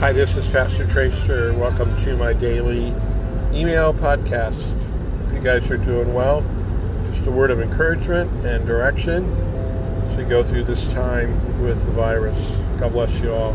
Hi, this is Pastor Tracer. Welcome to my daily email podcast. You guys are doing well, just a word of encouragement and direction as we go through this time with the virus. God bless you all.